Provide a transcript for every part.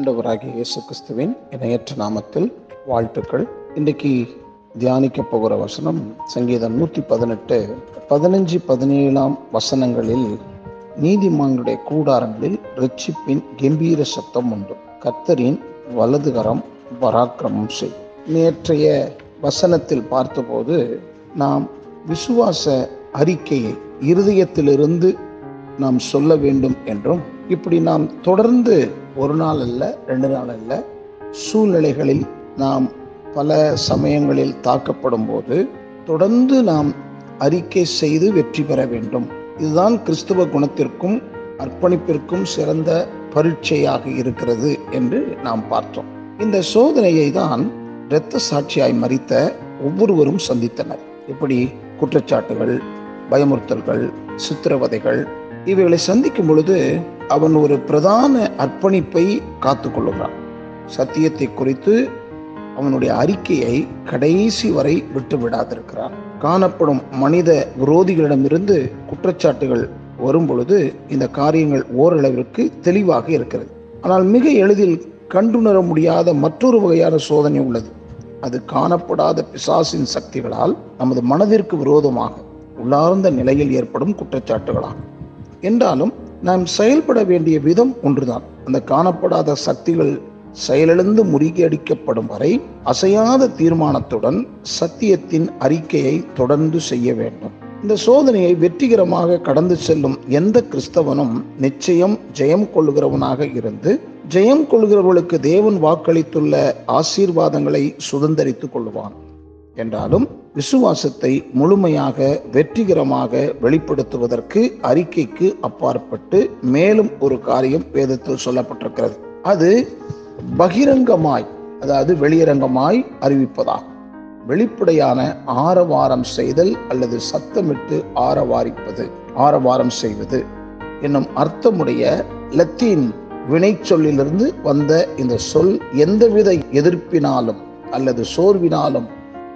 ஆண்டவராகிய இயேசு கிறிஸ்துவின் இணையற்ற நாமத்தில் வாழ்த்துக்கள். இன்றைக்கு தியானிக்க போகிற வசனம் சங்கீதம் நூற்றி பதினெட்டு பதினஞ்சு பதினேழாம் வசனங்களில் நீதிமான்களுடைய கூடாரங்களில் ரட்சிப்பின் கம்பீர சத்தம் உண்டு. கர்த்தரின் வலதுகரம் பராக்கிரமம் செய். நேற்றைய வசனத்தில் பார்த்தபோது நாம் விசுவாச அறிக்கையை இருதயத்திலிருந்து நாம் சொல்ல வேண்டும் என்றும் இப்படி நாம் தொடர்ந்து ஒரு நாள் அல்ல ரெண்டு நாள் அல்ல சூழ்நிலைகளில் நாம் பல சமயங்களில் தாக்கப்படும் போது தொடர்ந்து நாம் அறிக்கை செய்து வெற்றி பெற வேண்டும். இதுதான் கிறிஸ்துவ குணத்திற்கும் அர்ப்பணிப்பிற்கும் சிறந்த பரீட்சையாக இருக்கிறது என்று நாம் பார்த்தோம். இந்த சோதனையை தான் இரத்த சாட்சியாய் மறித்த ஒவ்வொருவரும் சந்தித்தனர். இப்படி குற்றச்சாட்டுகள் பயமுறுத்தல்கள் சித்திரவதைகள் இவைகளை சந்திக்கும் பொழுது அவன் ஒரு பிரதான அர்ப்பணிப்பை காத்து கொள்ளுகிறான். சத்தியத்தை குறித்து அவனுடைய அறிக்கையை கடைசி வரை விட்டு விடாதிருக்கிறான். காணப்படும் மனித விரோதிகளிடமிருந்து குற்றச்சாட்டுகள் வரும் பொழுது இந்த காரியங்கள் ஓரளவிற்கு தெளிவாக இருக்கிறது. ஆனால் மிக எளிதில் கண்டுணர முடியாத மற்றொரு வகையான சோதனை உள்ளது. அது காணப்படாத பிசாசின் சக்திகளால் நமது மனதிற்கு விரோதமாக உள்ளார்ந்த நிலையில் ஏற்படும் குற்றச்சாட்டுகளாகும். என்றாலும் நாம் செயல்பட வேண்டிய விதம் ஒன்றுதான். அந்த காணப்படாத சக்திகள் செயலிழந்து முறியடிக்கப்படும் வரை அசையாத தீர்மானத்துடன் சத்தியத்தின் அறிக்கையை தொடர்ந்து செய்ய வேண்டும். இந்த சோதனையை வெற்றிகரமாக கடந்து செல்லும் எந்த கிறிஸ்தவனும் நிச்சயம் ஜெயம் கொள்ளுகிறவனாக இருந்து ஜெயம் கொள்கிறவர்களுக்கு தேவன் வாக்களித்துள்ள ஆசீர்வாதங்களை சுதந்திரித்துக் கொள்வான் என்றாலும் விசுவாசத்தை முழுமையாக வெற்றிகரமாக வெளிப்படுத்துவதற்கு அறிக்கைக்கு அப்பாற்பட்டு மேலும் ஒரு காரியம் வேதத்தில் சொல்லப்பட்டிருக்கிறது. அது பகிரங்கமாய் அதாவது வெளியரங்கமாய் அறிவிப்பதாகும். வெளிப்படையான ஆரவாரம் செய்தல் அல்லது சத்தமிட்டு ஆரவாரிப்பது ஆரவாரம் செய்வது என்னும் அர்த்தமுடைய லத்தீன் வினை சொல்லிலிருந்து வந்த இந்த சொல் எந்தவித எதிர்ப்பினாலும் அல்லது சோர்வினாலும்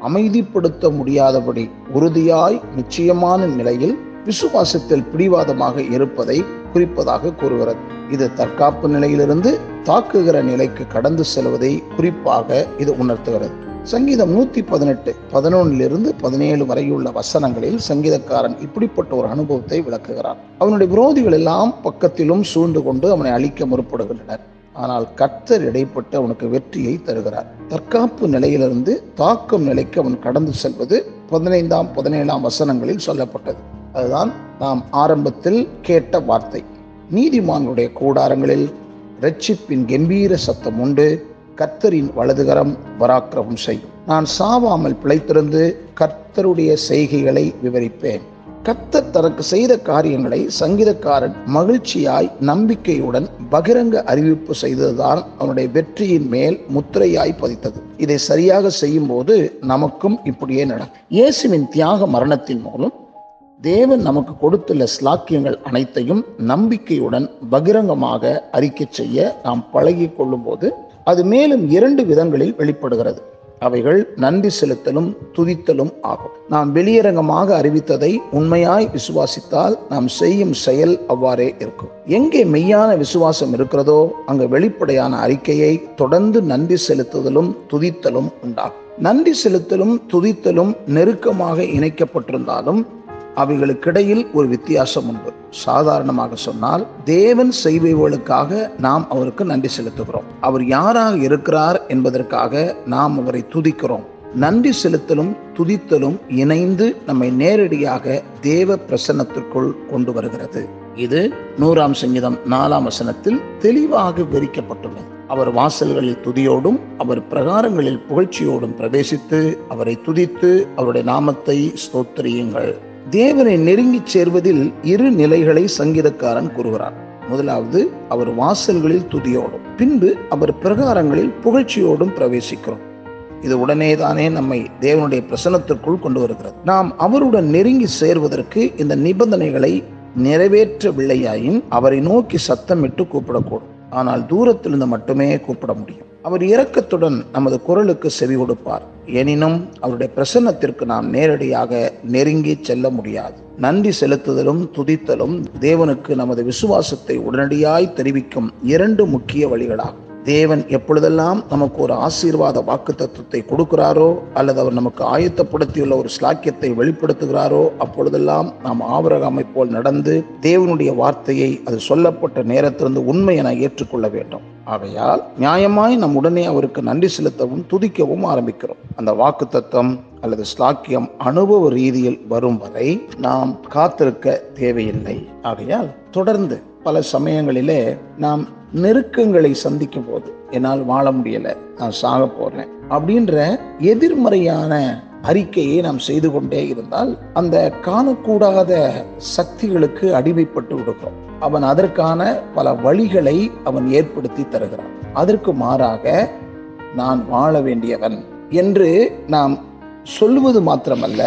அமைதிப்படுத்த முடியாதபடி உறுதியாய் நிச்சயமான நிலையில் விசுவாசத்தில் பிடிவாதமாக இருப்பதை குறிப்பதாக கூறுகிறது. இது தற்காப்பு நிலையிலிருந்து தாக்குகிற நிலைக்கு கடந்து செல்வதை குறிப்பாக இது உணர்த்துகிறது. சங்கீதம் நூத்தி பதினெட்டு பதினொன்னிலிருந்து பதினேழு வரையுள்ள வசனங்களில் சங்கீதக்காரன் இப்படிப்பட்ட ஒரு அனுபவத்தை விளக்குகிறான். அவனுடைய விரோதிகள் எல்லாம் பக்கத்திலும் சூழ்ந்து கொண்டு அவனை அழிக்க முற்படுகின்றனர். ஆனால் கர்த்தர் இடைப்பட்டு அவனுக்கு வெற்றியை தருகிறார். தற்காப்பு நிலையிலிருந்து தாக்கும் நிலைக்கு அவன் கடந்து செல்வது பதினைந்தாம் பதினேழாம் வசனங்களில் சொல்லப்பட்டது. அதுதான் நாம் ஆரம்பத்தில் கேட்ட வார்த்தை. நீதிமான்களுடைய கூடாரங்களில் ரட்சிப்பின் கம்பீர சத்தம் உண்டு கர்த்தரின் வலதுகரம் பராக்கிரமம் செய்யும். நான் சாவாமல் பிழைத்திருந்து கர்த்தருடைய செய்கைகளை விவரிப்பேன். கத்தர் தனக்கு செய்த காரியங்களை சங்கீதக்காரன் மகிழ்ச்சியாய் நம்பிக்கையுடன் பகிரங்க அறிவிப்பு செய்ததுதான் அவனுடைய வெற்றியின் மேல் முத்திரையாய் பதித்தது. இதை சரியாக செய்யும் போது நமக்கும் இப்படியே நடக்கும். இயேசுவின் தியாக மரணத்தின் மூலம் தேவன் நமக்கு கொடுத்துள்ள ஸ்லாக்கியங்கள் அனைத்தையும் நம்பிக்கையுடன் பகிரங்கமாக அறிக்கை செய்ய நாம் பழகி கொள்ளும் போது அது மேலும் இரண்டு விதங்களில் வெளிப்படுகிறது. அவைகள் நன்றி செலுத்தலும் துதித்தலும் ஆகும். நாம் வெளியரங்கமாக அறிவித்ததை உண்மையாய் விசுவாசித்தால் நாம் செய்யும் செயல் அவ்வாறே இருக்கும். எங்கே மெய்யான விசுவாசம் இருக்கிறதோ அங்கு வெளிப்படையான அறிக்கையை தொடர்ந்து நன்றி செலுத்துதலும் துதித்தலும் உண்டாகும். நன்றி செலுத்தலும் துதித்தலும் நெருக்கமாக இணைக்கப்பட்டிருந்தாலும் அவைகளுக்கிடையில் ஒரு வித்தியாசம் உண்டு. சாதாரணமாக சொன்னால் தேவன் செய்பவர்களுக்காக நாம் அவருக்கு நன்றி செலுத்துகிறோம். அவர் யாராக இருக்கிறார் என்பதற்காக நாம் அவரை துதிக்கிறோம். நன்றி செலுத்தலும் துதித்தலும் இணைந்து நம்மை நேரடியாக தேவ பிரசன்னத்திற்குள் கொண்டு வருகிறது. இது நூறாம் சங்கீதம் நாலாம் வசனத்தில் தெளிவாக விவரிக்கப்பட்டுள்ளது. அவர் வாசல்களில் துதியோடும் அவர் பிரகாரங்களில் புகழ்ச்சியோடும் பிரவேசித்து அவரை துதித்து அவருடைய நாமத்தை ஸ்தோத்திரியுங்கள். தேவனை நெருங்கி சேர்வதில் இரு நிலைகளை சங்கீதக்காரன் கூறுகிறார். முதலாவது அவர் வாசல்களில் துதியோடும் பின்பு அவர் பிரகாரங்களில் புகழ்ச்சியோடும் பிரவேசிக்கிறோம். இது உடனே தானே நம்மை தேவனுடைய பிரசனத்திற்குள் கொண்டு வருகிறது. நாம் அவருடன் நெருங்கி சேர்வதற்கு இந்த நிபந்தனைகளை நிறைவேற்றவில்லையாயின் அவரை நோக்கி சத்தமிட்டு கூப்பிடக்கூடும். ஆனால் தூரத்திலிருந்து மட்டுமே கூப்பிட முடியும். அவர் இரக்கத்துடன் நமது குரலுக்கு செவி கொடுப்பார். எனினும் அவருடைய பிரசன்னத்திற்கு நாம் நேரடியாக நெருங்கி செல்ல முடியாது. நன்றி செலுத்துதலும் துதித்தலும் தேவனுக்கு நமது விசுவாசத்தை உடனடியாய் தெரிவிக்கும் இரண்டு முக்கிய வழிகளாகும். தேவன் எப்பொழுதெல்லாம் நமக்கு ஒரு ஆசீர்வாத வாக்கு தத்துவத்தை கொடுக்கிறாரோ அல்லது அவர் நமக்கு ஆயத்தப்படுத்தியுள்ள ஒரு ஸ்லாக்கியத்தை வெளிப்படுத்துகிறாரோ அப்பொழுதெல்லாம் நாம் ஆவரகாமை போல் நடந்து தேவனுடைய வார்த்தையை அது சொல்லப்பட்ட நேரத்திலிருந்து உண்மை என ஏற்றுக்கொள்ள வேண்டும். ஆகையால் நியாயமாய் நம் உடனே அவருக்கு நன்றி செலுத்தவும் துதிக்கவும் ஆரம்பிக்கிறோம். அந்த வாக்கு தத்துவம் அல்லது ஸ்லாக்கியம் அனுபவ ரீதியில் வரும் வரை நாம் காத்திருக்க தேவையில்லை. ஆகையால் தொடர்ந்து பல சமயங்களிலே நாம் நெருக்கங்களை சந்திக்கும் போது என்னால் வாழ முடியலை நான் சாக போறேன் அப்படின்ற எதிர்மறையான அறிக்கையை நாம் செய்து கொண்டே இருந்தால் அந்த காணக்கூடாத சக்திகளுக்கு அடிமைப்பட்டு விடுகிறோம். அவன் அதற்கான பல வழிகளை அவன் ஏற்படுத்தி தருகிறான். அதற்கு மாறாக நான் வாழ வேண்டியவன் என்று நாம் சொல்லுவது மாத்திரமல்ல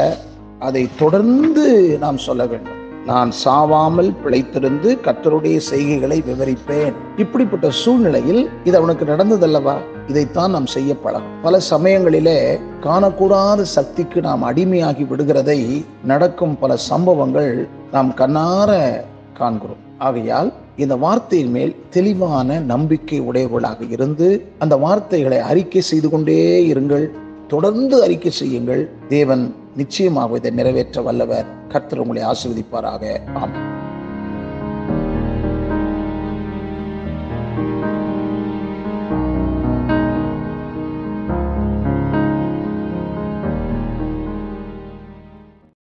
அதை தொடர்ந்து நாம் சொல்ல வேண்டும். நான் சாவாமல் பிழைத்திருந்து கத்தருடைய செய்கைகளை விவரிப்பேன். இப்படிப்பட்ட சூழ்நிலையில் இது அவனுக்கு நடந்ததல்லவா? இதைத்தான் நாம் செய்ய பழகும் பல சமயங்களிலே காணக்கூடாத சக்திக்கு நாம் அடிமையாகி விடுகிறதை நடக்கும் பல சம்பவங்கள் நாம் கண்ணார காண்கிறோம். ஆகையால் இந்த வார்த்தையின் மேல் தெளிவான நம்பிக்கை உடையவர்களாக இருந்து அந்த வார்த்தைகளை அறிக்கை செய்து கொண்டே இருங்கள். தொடர்ந்து அறிக்கை செய்யுங்கள். தேவன் நிச்சயமாக இதை நிறைவேற்ற வல்லவர். கர்த்தர் உங்களை ஆசிர்வதிப்பாராக. ஆமாம்